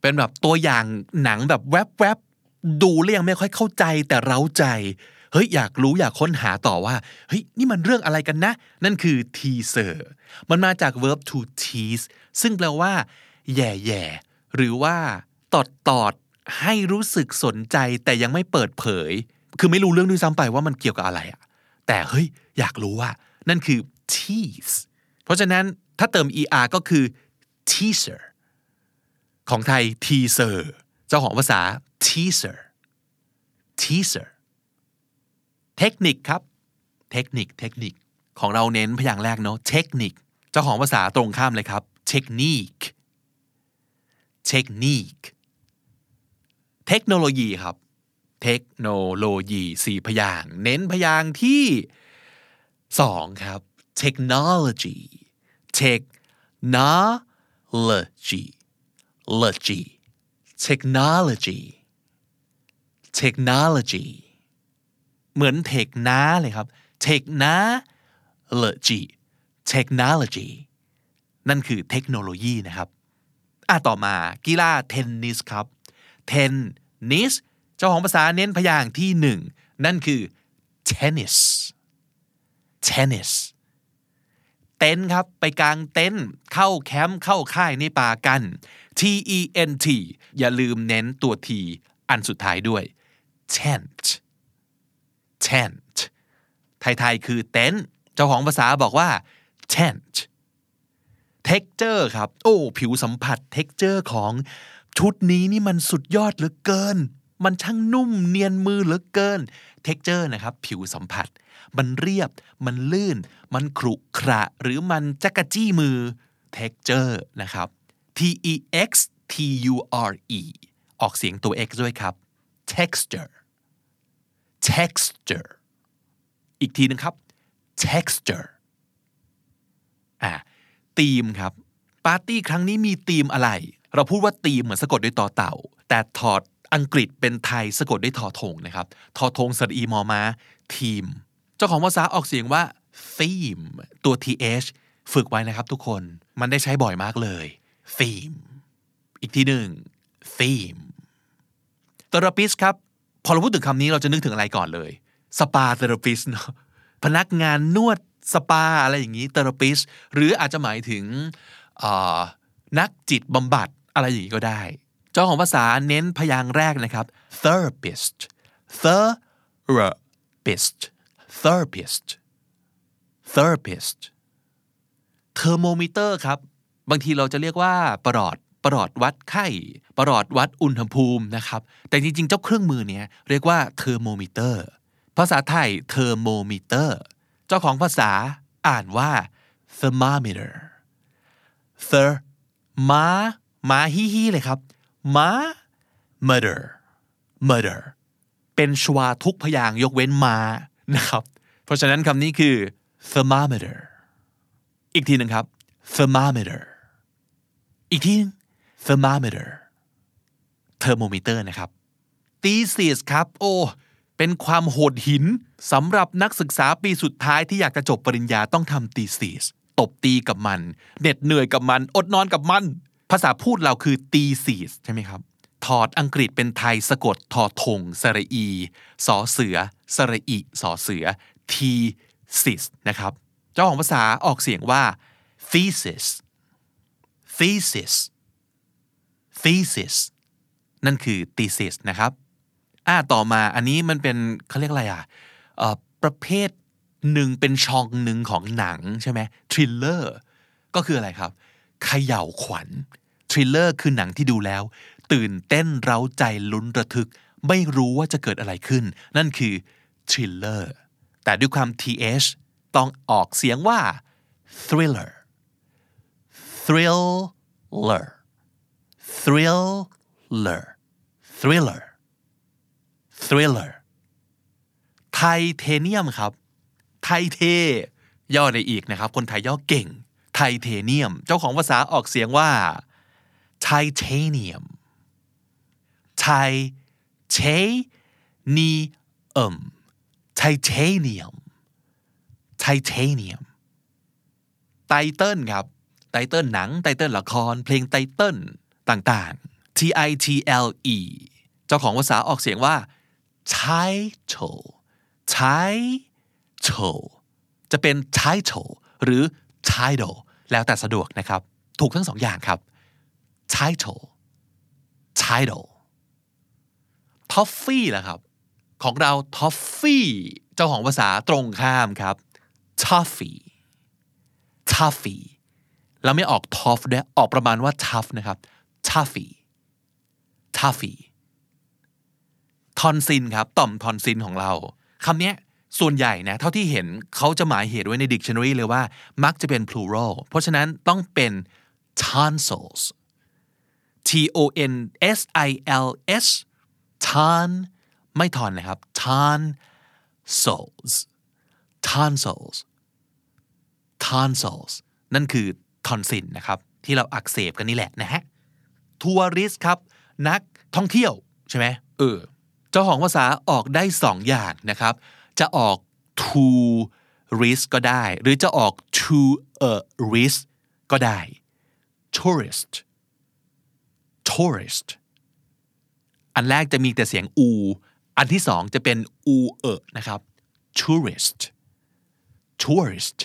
เป็นแบบตัวอย่างหนังแบบแวบๆ ดูเรื่องไม่ค่อยเข้าใจแต่เร้าใจ เฮ้ยอยากรู้อยากค้นหาต่อว่า เฮ้ยนี่มันเรื่องอะไรกันนะ นั่นคือ teaser มันมาจาก verb to tease ซึ่งแปลว่า แย่ๆหรือว่า ตอดตอดๆให้รู้สึกสนใจแต่ยังไม่เปิดเผย คือไม่รู้เรื่องด้วยซ้ำไปว่ามันเกี่ยวกับอะไรอะแต่เฮ้ยอยากรู้ว่านั่นคือ tease เพราะฉะนั้นถ้าเติม er ก็คือ teaser ของไทย teaser เจ้าของภาษา teaser teaser เทคนิคครับ เทคนิค เทคนิค ของเราเน้นพยางค์แรกเนาะ เทคนิค เจ้าของภาษาตรงข้ามเลยครับ เทคนิค เทคนิค เทคโนโลยีครับ เทคโนโลยีสี่พยางค์เน้นพยางค์ที่สองครับ technology technology logy technology technology เหมือนเทคนาเลยครับ technology technology นั่นคือเทคโนโลยีนะครับอะต่อมากีฬาเทนนิสครับเทนนิสเจ้าของภาษาเน้นพยางค์ที่หนึ่งนั่นคือ tennis tennis เต็นครับ ไปกลางเต็นเข้าแคมป์เข้าค่ายในป่ากัน T E N T อย่าลืมเน้นตัว T อันสุดท้ายด้วย tent tent ไทยๆคือเต็นท์เจ้าของภาษาบอกว่า tent texture ครับ โอ้ ผิวสัมผัส texture ของชุดนี้นี่มันสุดยอดเหลือเกิน มันช่างนุ่มเนียนมือเหลือเกิน texture นะครับ ผิวสัมผัส มันเรียบ มันลื่น มันขรุขระ หรือมันจักกะจี้มือ texture นะครับ t e x t u r e ออกเสียงตัว x ด้วยครับ texture texture อีกทีนึงครับ texture อ่าธีมครับ ปาร์ตี้ครั้งนี้มีธีมอะไร เราพูดว่าธีมเหมือนสะกดด้วยต่อเต่า แต่ถอดอังกฤษเป็นไทยสะกดด้วยทอทงนะครับ ทอทงสระอีมอมาทีม เจ้าของภาษาออกเสียงว่า theme ตัว th ฝึกไว้นะครับทุกคน มันได้ใช้บ่อยมากเลย theme อีกทีหนึ่ง theme เทอราปิสครับ พอเราพูดถึงคำนี้เราจะนึกถึงอะไรก่อนเลย สปาเทอราปิสเนาะพนักงานนวดสปาอะไรอย่างนี้เทอราปิสหรืออาจจะหมายถึงนักจิตบำบัดอะไรอย่างนี้ก็ได้เจ้าของภาษาเน้นพยางค์แรกนะครับ therapist therapist therapist therapist thermometer ครับ บางทีเราจะเรียกว่าประหลอดประหลอดวัดไข้ ประหลอดวัดอุณหภูมินะครับ แต่จริงๆ เจ้าเครื่องมือเนี้ยเรียกว่าเทอร์โมมิเตอร์ ภาษาไทยเทอร์โมมิเตอร์ เจ้าของภาษาอ่านว่า thermometer ther มามาฮีฮีเลยครับมา murder murder เป็นชวาทุกพยางยกเว้นมานะครับ เพราะฉะนั้นคำนี้คือ thermometer อีกทีหนึ่งครับ thermometer อีกที thermometer นึง thermometer thermometer นะครับ thesis ครับ โอ้เป็นความโหดหินสำหรับนักศึกษาปีสุดท้ายที่อยากจะจบปริญญาต้องทำ thesis ตบตีกับมันเหน็ดเหนื่อยกับมัน อดนอนกับมัน ภาษาพูดเราคือ thesis ใช่ไหมครับถอดอังกฤษเป็นไทยสะกดทอทงสระอีสอเสือสระอีสอเสือ thesis นะครับเจ้าของภาษาออกเสียงว่า thesis thesis thesis นั่นคือ thesis นะครับอ่าต่อมาอันนี้มันเป็นเขาเรียกอะไรอะประเภทหนึ่งเป็นช่องหนึ่งของหนังใช่ไหมทริลเลอร์ก็คืออะไรครับเขย่าขวัญทริลเลอร์คือหนังที่ดูแล้ว ตื่นเต้นเร้าใจลุ้นระทึก ไม่รู้ว่าจะเกิดอะไรขึ้น นั่นคือทริลเลอร์แต่ด้วยความ th ต้องออกเสียงว่า thriller thriller thriller thriller thriller ไทเทเนียมครับ ไทเท ย่อได้อีกนะครับ คนไทยย่อเก่ง ไทเทเนียม เจ้าของภาษาออกเสียงว่า titanium titanium titanium titanium ไตเติลครับ ไตเติลหนัง ไตเติลละคร เพลงไตเติลต่างๆ T I T L E เจ้าของภาษาออกเสียงว่า title title จะเป็น title หรือ title แล้วแต่สะดวกนะครับ ถูกทั้งสองอย่างครับ title title toffee ล่ะครับ ของเรา toffee เจ้าของภาษาตรงข้ามครับ toffee toffee เราไม่ออก tough ด้วยออกประมาณว่า tough นะครับ toffee toffee ทอนซินครับต่อมทอนซินของเราคำนี้ส่วนใหญ่นะเท่าที่เห็นเขาจะหมายเหตุไว้ใน dictionary เลยว่า มักจะเป็น plural เพราะฉะนั้นต้องเป็น tonsils T O N S I L S ton ไม่ทอนนะครับ tonsils tonsils tonsils นั่นคือทอนซินนะครับ ที่เราอักเสบกันนี่แหละนะฮะทัวริสครับ นักท่องเที่ยวใช่ไหมเออเจ้าของภาษาออกได้สองอย่างนะครับ จะออก to risk ก็ได้ หรือจะออก to a risk ก็ได้ tourist tourist อันแรกจะมีแต่เสียงอู อันที่สองจะเป็นอูเอนะครับ tourist tourist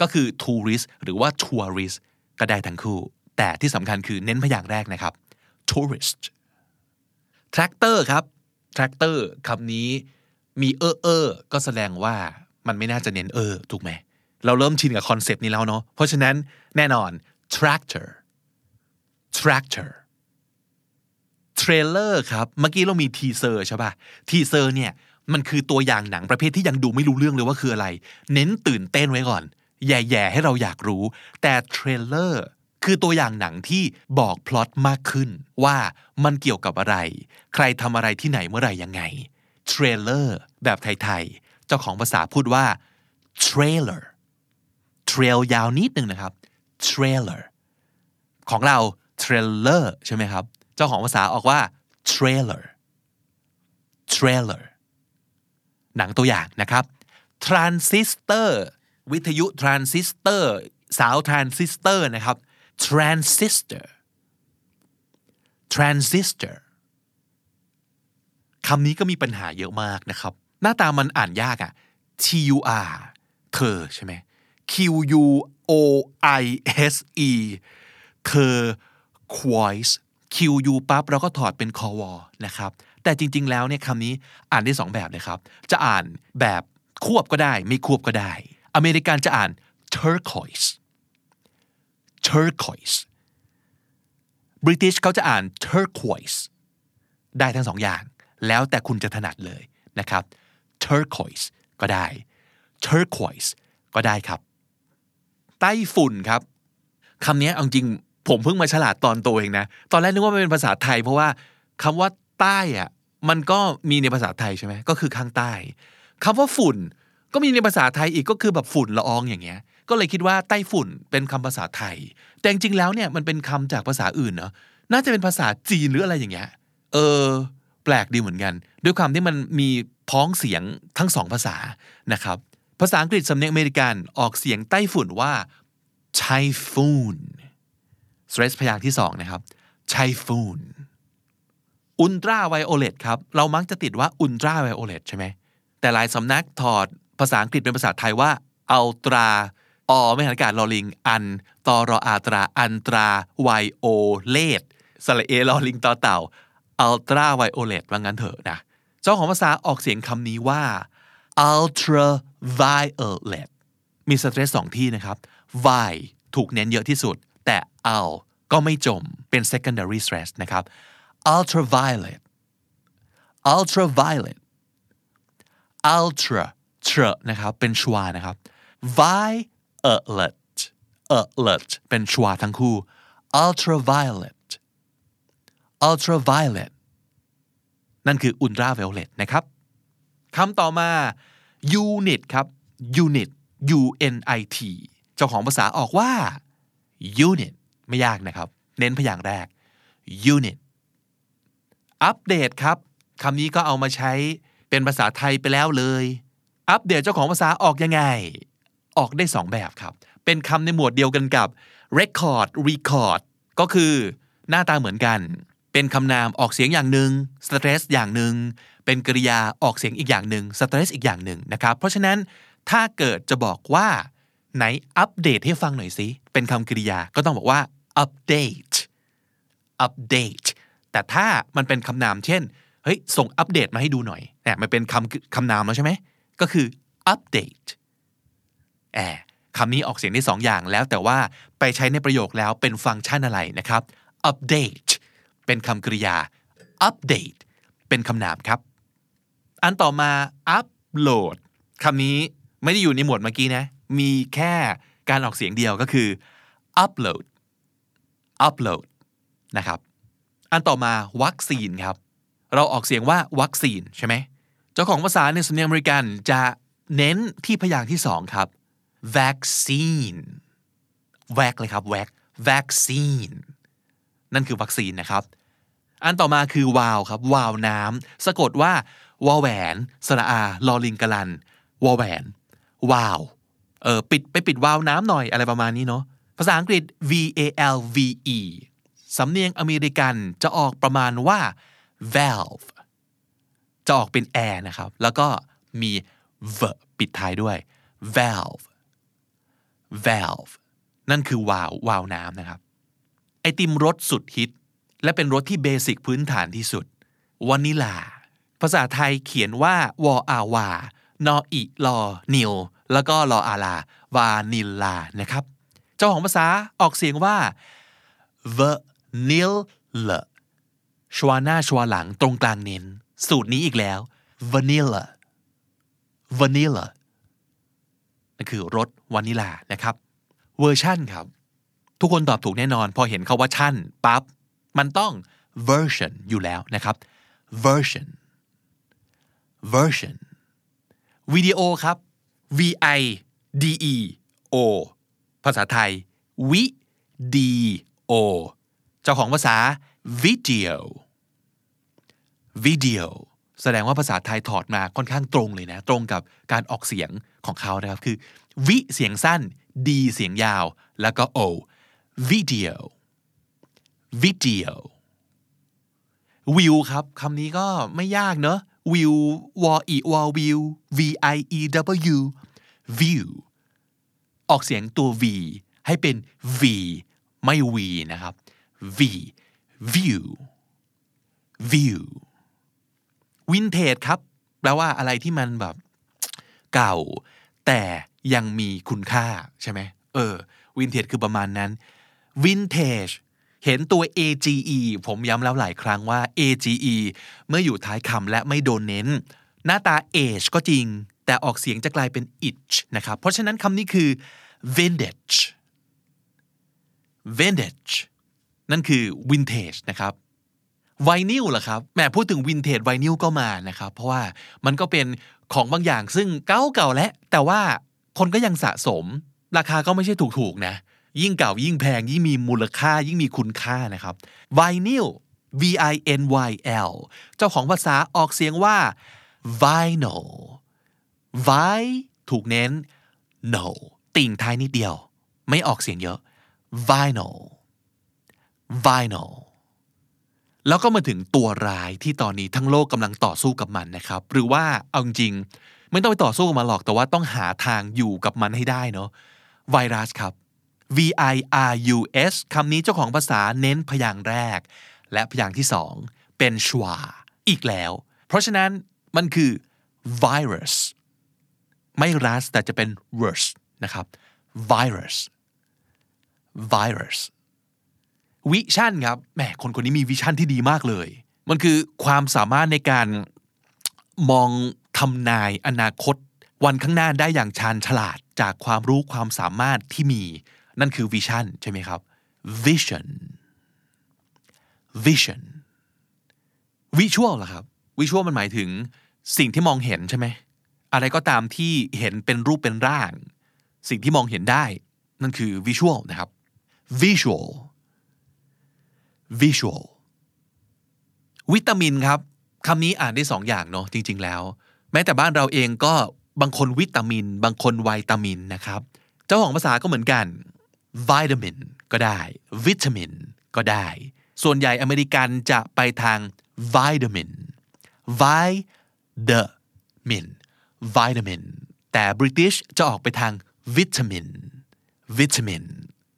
ก็คือ tourist หรือว่า tourist ก็ได้ทั้งคู่ แต่ที่สำคัญคือเน้นพยางค์แรกนะครับ tourist tractor ครับ tractor คำนี้มีเออเออก็แสดงว่ามันไม่น่าจะเน้นเออ ถูกไหม เราเริ่มชินกับคอนเซปต์นี้แล้วเนาะเพราะฉะนั้นแน่นอน tractor tractor trailer ครับ เมื่อกี้เรามีทีเซอร์ใช่ป่ะทีเซอร์เนี่ยมันคือตัวอย่างหนังประเภทที่ยังดูไม่รู้เรื่องเลยว่าคืออะไร เน้นตื่นเต้นไว้ก่อน แหย่ๆให้เราอยากรู้ แต่เทรลเลอร์ คือตัวอย่างหนังที่บอกพล็อตมากขึ้น ว่ามันเกี่ยวกับอะไร ใครทำอะไรที่ไหนเมื่อไหร่ยังไงเทรลเลอร์แบบไทยๆ เจ้าของภาษาพูดว่า trailer trail ยาวนิดนึงนะครับ trailer ของเรา trailer ใช่ไหมครับ เจ้าของภาษาออกว่า trailer trailer หนังตัวอย่างนะครับ transistor วิทยุ transistor สาว transistor นะครับ transistor transistor คำนี้ก็มีปัญหาเยอะมากนะครับ หน้าตามันอ่านยากอะ T U R เธอใช่ไหม Q U O I S E เธอ quoise Q U ปั๊บเราก็ถอดเป็นคอวอนะครับ แต่จริง ๆ แล้วเนี่ยคำนี้อ่านได้สองแบบเลยครับ จะอ่านแบบควบก็ได้ ไม่ควบก็ได้ อเมริกันจะอ่าน turquoise turquoise British เขาจะอ่าน turquoise ได้ทั้งสองอย่าง แล้วแต่คุณจะถนัดเลยนะครับ turquoise ก็ได้ turquoise ก็ได้ครับ ไต้ฝุ่นครับคำนี้เอาจริงผมเพิ่งมาฉลาดตอนโตเองนะ ตอนแรกนึกว่ามันเป็นภาษาไทย เพราะว่าคำว่าใต้อะมันก็มีในภาษาไทยใช่ไหมก็คือข้างใต้คำว่าฝุ่นก็มีในภาษาไทยอีกก็คือแบบฝุ่นละอองอย่างเงี้ย ก็เลยคิดว่าไต้ฝุ่นเป็นคำภาษาไทย แต่จริงๆแล้วเนี่ยมันเป็นคำจากภาษาอื่นเนาะน่าจะเป็นภาษาจีนหรืออะไรอย่างเงี้ยเออ แปลกดีเหมือนกัน ด้วยความที่มันมีพ้องเสียงทั้งสองภาษานะครับภาษาอังกฤษสำเนียงอเมริกันออกเสียงไต้ฝุ่นว่า typhoon stress พยางค์ที่สองนะครับ typhoon อุลตราไวโอเลตครับ เรามักจะติดว่าอุลตราไวโอเลตใช่ไหมแต่หลายสำนักถอดภาษาอังกฤษเป็นภาษาไทยว่าอัลตรา อไม่หันอากาศลอลิง อันตอรออาตรา อันตราไวโอเลตสระเอลอลิงต่อเต่าอัลตราไวโอเลตว่างั้นเถอะนะเจ้าของภาษาออกเสียงคำนี้ว่า ultraviolet มีสเตรสสองที่นะครับ vi ถูกเน้นเยอะที่สุด แต่ al ก็ไม่จมเป็น secondary stress นะครับ ultraviolet ultraviolet ultra เทรนะครับ เป็นชวานะครับ vi alert เป็นชวาทั้งคู่ ultraviolet ultraviolet นั่นคือ ultraviolet นะครับคำต่อมา unit ครับ unit U N I T เจ้าของภาษาออกว่า unit ไม่ยากนะครับ เน้นพยางค์แรก unit อัปเดตครับคำนี้ก็เอามาใช้เป็นภาษาไทยไปแล้วเลย อัปเดตเจ้าของภาษาออกยังไง ออกได้สองแบบครับ เป็นคำในหมวดเดียวกันกับ record record ก็คือหน้าตาเหมือนกัน เป็นคำนามออกเสียงอย่างหนึ่ง stress อย่างหนึ่ง เป็นกริยาออกเสียงอีกอย่างหนึ่ง stress อีกอย่างหนึ่งนะครับ เพราะฉะนั้นถ้าเกิดจะบอกว่า ไหนอัปเดตให้ฟังหน่อยสิ เป็นคำกริยาก็ต้องบอกว่า update update แต่ถ้ามันเป็นคำนามเช่น เฮ้ย ส่งอัปเดตมาให้ดูหน่อยเนี่ยมันเป็นคำคำนามแล้วใช่ไหม ก็คือ update แอบคำนี้ออกเสียงได้สองอย่างแล้วแต่ว่าไปใช้ในประโยคแล้วเป็นฟังก์ชันอะไรนะครับ update เป็นคำกริยา update เป็นคำนามครับ อันต่อมา upload คำนี้ไม่ได้อยู่ในหมวดเมื่อกี้นะ มีแค่การออกเสียงเดียวก็คือ upload upload นะครับ อันต่อมาวัคซีนครับ เราออกเสียงว่าวัคซีนใช่ไหม เจ้าของภาษาในสำเนียงอเมริกันจะเน้นที่พยางค์ที่สองครับ vaccine vac เลยครับ vac vaccine นั่นคือวัคซีนนะครับ อันต่อมาคือวาวครับ วาวน้ำสะกดว่าวาแหวนสระอาลอลิงกลันวาแหวนวาวเออปิดไปปิดวาวน้ำหน่อยอะไรประมาณนี้เนาะภาษาอังกฤษ V A L V E สำเนียงอเมริกันจะออกประมาณว่า valve จะออกเป็น air นะครับ แล้วก็มี v ปิดท้ายด้วย valve valve นั่นคือวาล์ววาล์วน้ำนะครับ ไอติมรสสุดฮิต และเป็นรสที่เบสิกพื้นฐานที่สุดวานิลา ภาษาไทยเขียนว่าวออาวานออิลอนิวแล้วก็ลออาลา vanilla นะครับ เจ้าของภาษาออกเสียงว่า vanilla ชวาหน้าชวาหลังตรงกลางเน้น สูตรนี้อีกแล้ว vanilla vanilla คือรสวานิลานะครับเวอร์ชันครับ ทุกคนตอบถูกแน่นอน พอเห็นเขาว่าชั่นปั๊บมันต้อง version อยู่แล้วนะครับ version version วิดีโอครับ v i d e o ภาษาไทย วิดีโอ เจ้าของภาษา video video แสดงว่าภาษาไทยถอดมาค่อนข้างตรงเลยนะ ตรงกับการออกเสียงของเขานะครับ คือ วิเสียงสั้น ดีเสียงยาว แล้วก็ o video video วิวครับคำนี้ก็ไม่ยากเนอะวิววออีวอวิว v i e w view ออกเสียงตัว v ให้เป็น v ไม่ v นะครับ v view view วินเทจครับ แปลว่าอะไรที่มันแบบเก่า แต่ยังมีคุณค่าใช่ไหมเออวินเทจคือประมาณนั้นวินเทจเห็นตัว age ผมย้ำแล้วหลายครั้งว่า age เมื่ออยู่ท้ายคำและไม่โดนเน้น หน้าตา age ก็จริง แต่ออกเสียงจะกลายเป็น itch นะครับ เพราะฉะนั้นคำนี้คือ vintage vintage นั่นคือ vintage นะครับ ไวนิลเหรอครับแหมพูดถึงวินเทจไวนิลก็มานะครับ เพราะว่ามันก็เป็นของบางอย่างซึ่งเก่าเก่าแล้วแต่ว่าคนก็ยังสะสม ราคาก็ไม่ใช่ถูกๆนะ ยิ่งเก่ายิ่งแพง ยิ่งมีมูลค่า ยิ่งมีคุณค่านะครับไวนิล V I N Y L เจ้าของภาษาออกเสียงว่า vinyl vi ถูกเน้น no ติ่งท้ายนิดเดียว ไม่ออกเสียงเยอะ vinyl vinyl แล้วก็มาถึงตัวร้ายที่ตอนนี้ทั้งโลกกำลังต่อสู้กับมันนะครับ หรือว่าเอาจริงไม่ต้องไปต่อสู้กับมันหรอกแต่ว่าต้องหาทางอยู่กับมันให้ได้เนาะไวรัสครับ V I R U S คำนี้เจ้าของภาษาเน้นพยางค์แรก และพยางค์ที่สองเป็นชวาอีกแล้ว เพราะฉะนั้นมันคือ virus ไม่รัสแต่จะเป็น worse นะครับ virus virus วิชั่นครับแหมคนคนนี้มีวิชั่นที่ดีมากเลย มันคือความสามารถในการมองทำนายอนาคต วันข้างหน้าได้อย่างชาญฉลาดจากความรู้ความสามารถที่มี นั่นคือวิชั่นใช่ไหมครับ vision vision วิชวลล่ะครับวิชวลมันหมายถึงสิ่งที่มองเห็นใช่ไหมอะไรก็ตามที่เห็นเป็นรูปเป็นร่าง สิ่งที่มองเห็นได้ นั่นคือวิชวลนะครับ visual visual วิตามินครับคำนี้อ่านได้สองอย่างเนาะจริง ๆ แล้ว แม้แต่บ้านเราเองก็บางคนวิตามิน บางคนไวตามินนะครับ เจ้าของภาษาก็เหมือนกันวิตามินก็ได้ วิตามินก็ได้ ส่วนใหญ่อเมริกันจะไปทางวิตามินวิตามินวิตามินแต่บริติชจะออกไปทางวิตามินวิตามิน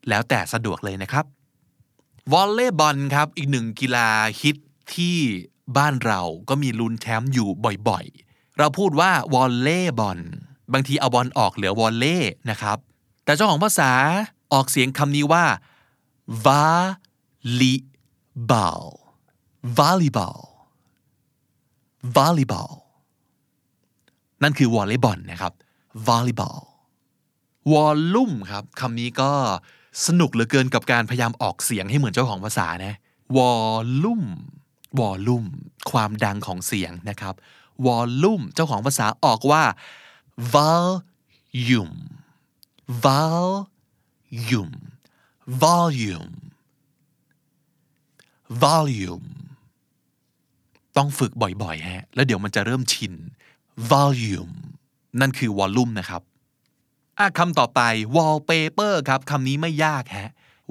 แล้วแต่สะดวกเลยนะครับ วอลเลย์บอลครับอีกหนึ่งกีฬาฮิตที่บ้านเราก็มีลุ้นแชมป์อยู่บ่อยๆ เราพูดว่าวอลเลย์บอลบางทีเอาบอลออกเหลือวอลเล่นะครับ แต่เจ้าของภาษาออกเสียงคำนี้ว่า volleyball volleyball volleyball นั่นคือวอลเลย์บอลนะครับ volleyball วอลลุ่มครับคำนี้ก็ สนุกเหลือเกินกับการพยายามออกเสียงให้เหมือนเจ้าของภาษานะ volume volumeความดังของเสียงนะครับวอลลุ่มเจ้าของภาษาออกว่า volume volume volume volume ต้องฝึกบ่อยๆฮะแล้วเดี๋ยวมันจะเริ่มชิน volume นั่นคือวอลลุ่มนะครับ อะคำต่อไป wallpaper ครับคำนี้ไม่ยากฮะ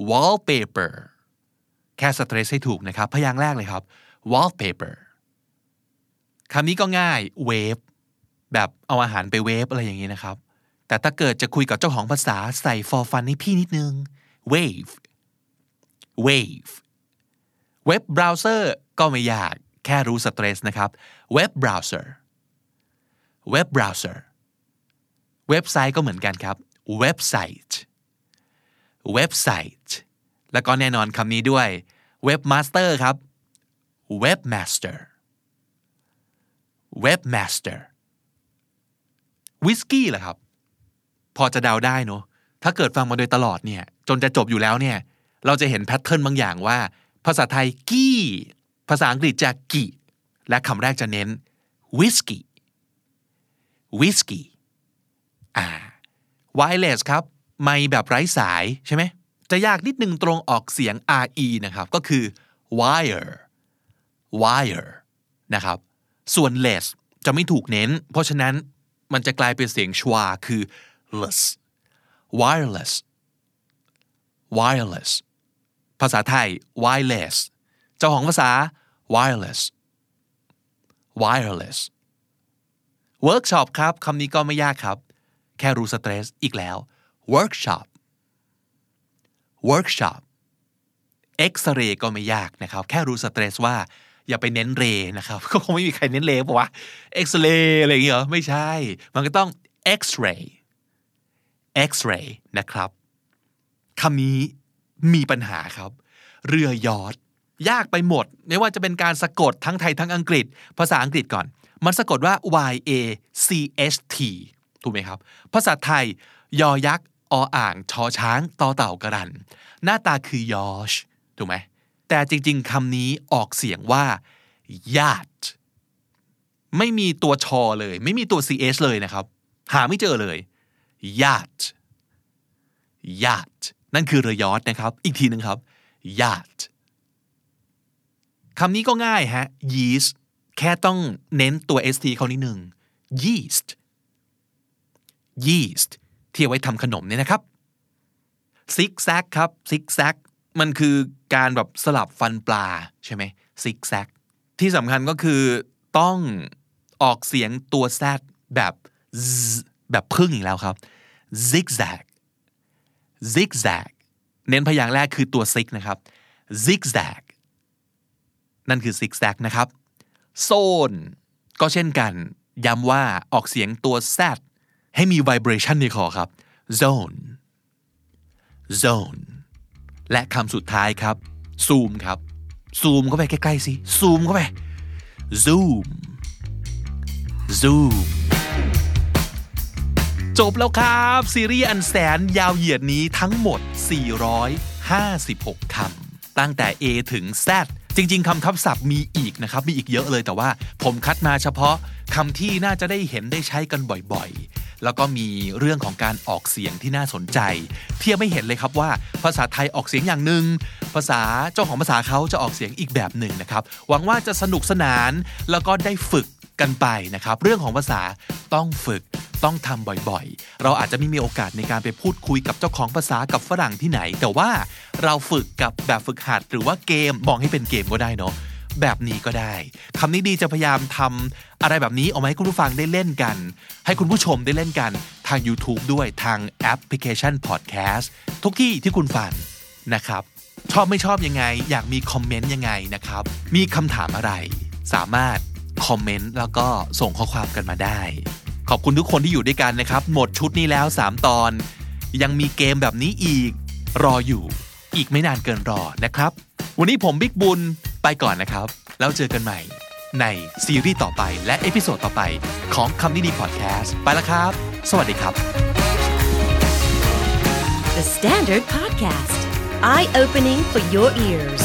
wallpaper แค่ stress ให้ถูกนะครับ พยางค์แรกเลยครับ wallpaper คำนี้ก็ง่าย wave แบบเอาอาหารไปเวฟอะไรอย่างนี้นะครับ แต่ถ้าเกิดจะคุยกับเจ้าของภาษาใส่ ฟ ฟัน ให้พี่นิดนึง wave wave เว็บเบราว์เซอร์ก็ไม่ยาก แค่รู้ stress นะครับ web browser web browser เว็บไซต์ก็เหมือนกันครับ website website แล้วก็แน่นอนคำนี้ด้วย webmaster ครับ webmaster webmaster วิสกี้เหรอครับ พอจะเดาได้เนอะถ้าเกิดฟังมาโดยตลอดเนี่ย จนจะจบอยู่แล้วเนี่ย เราจะเห็นแพทเทิร์นบางอย่างว่า ภาษาไทยกี้ ภาษาอังกฤษจะกี่และคำแรกจะเน้นวิสกี้วิสกี้ อ่า wireless ครับไม่แบบไร้สายใช่ไหมจะยากนิดนึงตรงออกเสียง re นะครับ ก็คือ wire wire นะครับ ส่วน less จะไม่ถูกเน้น เพราะฉะนั้นมันจะกลายเป็นเสียงชวาคือ less wireless wireless ภาษาไทย wireless เจ้าของภาษา wireless wireless workshop ครับคำนี้ก็ไม่ยากครับ ค่รู้สเตรสอีกแล้ว workshop workshop เอ็กซเรย์ก็ไม่ยากนะครับ แค่รู้สเตรสว่าอย่าไปเน้นเรนะครับ ก็คงไม่มีใครเน้นเรย์ปะวะเอ็กซเรย์อะไรอย่างเงี้ยไม่ใช่ มันก็ต้อง X-ray X-ray นะครับคำนี้มีปัญหาครับ เรือยอทยากไปหมด ไม่ว่าจะเป็นการสะกดทั้งไทยทั้งอังกฤษ ภาษาอังกฤษก่อน มันสะกดว่า y a c h t ถูกไหมครับ ภาษาไทย ยอยักษ์ออ่างชอช้างต่อเต่ากระรัน หน้าตาคือยอชถูกไหมแต่จริงๆคำนี้ออกเสียงว่า yacht ไม่มีตัวชอเลย ไม่มีตัว ch เลยนะครับ หาไม่เจอเลย yacht yacht นั่นคือเรือยอทนะครับ อีกทีหนึ่งครับ yacht คำนี้ก็ง่ายฮะ yeast แค่ต้องเน้นตัว st เขานิดหนึ่ง yeast yeast ที่เอาไว้ทำขนมเนี่ยนะครับซิกแซกครับซิกแซกมันคือการแบบสลับฟันปลาใช่ไหมซิกแซกที่สำคัญก็คือต้องออกเสียงตัว z แบบแบบพึ่งอีกแล้วครับ zigzag zigzag เน้นพยางค์แรกคือตัว zig นะครับ zigzag นั่นคือ zigzag นะครับ zone ก็เช่นกันย้ำว่าออกเสียงตัว z ให้มี vibration ในคอครับ zone zone และคำสุดท้ายครับ zoom ครับ zoom เข้าไปใกล้ๆสิ zoom เข้าไป zoom zoom จบแล้วครับ ซีรีส์อันแสนยาวเหยียดนี้ทั้งหมด 456 คำ ตั้งแต่ A ถึง Z จริง ๆคำทับศัพท์มีอีกนะครับ มีอีกเยอะเลยแต่ว่าผมคัดมาเฉพาะคำที่น่าจะได้เห็นได้ใช้กันบ่อยๆ แล้วก็มีเรื่องของการออกเสียงที่น่าสนใจ เทียบไม่เห็นเลยครับว่า ภาษาไทยออกเสียงอย่างหนึ่ง ภาษาเจ้าของภาษาเขาจะออกเสียงอีกแบบหนึ่งนะครับ หวังว่าจะสนุกสนาน แล้วก็ได้ฝึกกันไปนะครับ เรื่องของภาษาต้องฝึกต้องทำบ่อยๆ เราอาจจะไม่มีโอกาสในการไปพูดคุยกับเจ้าของภาษากับฝรั่งที่ไหน แต่ว่าเราฝึกกับแบบฝึกหัดหรือว่าเกมมองให้เป็นเกมก็ได้เนาะ แบบนี้ก็ได้คำนี้ดีจะพยายามทำอะไรแบบนี้ออาให้คุณผู้ฟังได้เล่นกัน ให้คุณผู้ชมได้เล่นกันทาง YouTube ด้วยทางแอปพลิเคชัน Podcast ทุกที่ที่คุณฟังนะครับ ชอบไม่ชอบยังไง อยากมีคอมเมนต์ยังไงนะครับ มีคำถามอะไร สามารถคอมเมนต์แล้วก็ส่งข้อความกันมาได้ ขอบคุณทุกคนที่อยู่ด้วยกันนะครับ หมดชุดนี้แล้ว 3 ตอน ยังมีเกมแบบนี้อีก รออยู่ อีกไม่นานเกินรอนะครับ วันนี้ผมบิ๊กบุญ ไปก่อนนะครับ แล้วเจอกันใหม่ในซีรีส์ต่อไปและ episode ต่อไปของคำนี้ดีพอดแคสต์ไปแล้วครับ สวัสดีครับ The Standard Podcast, eye opening for your ears.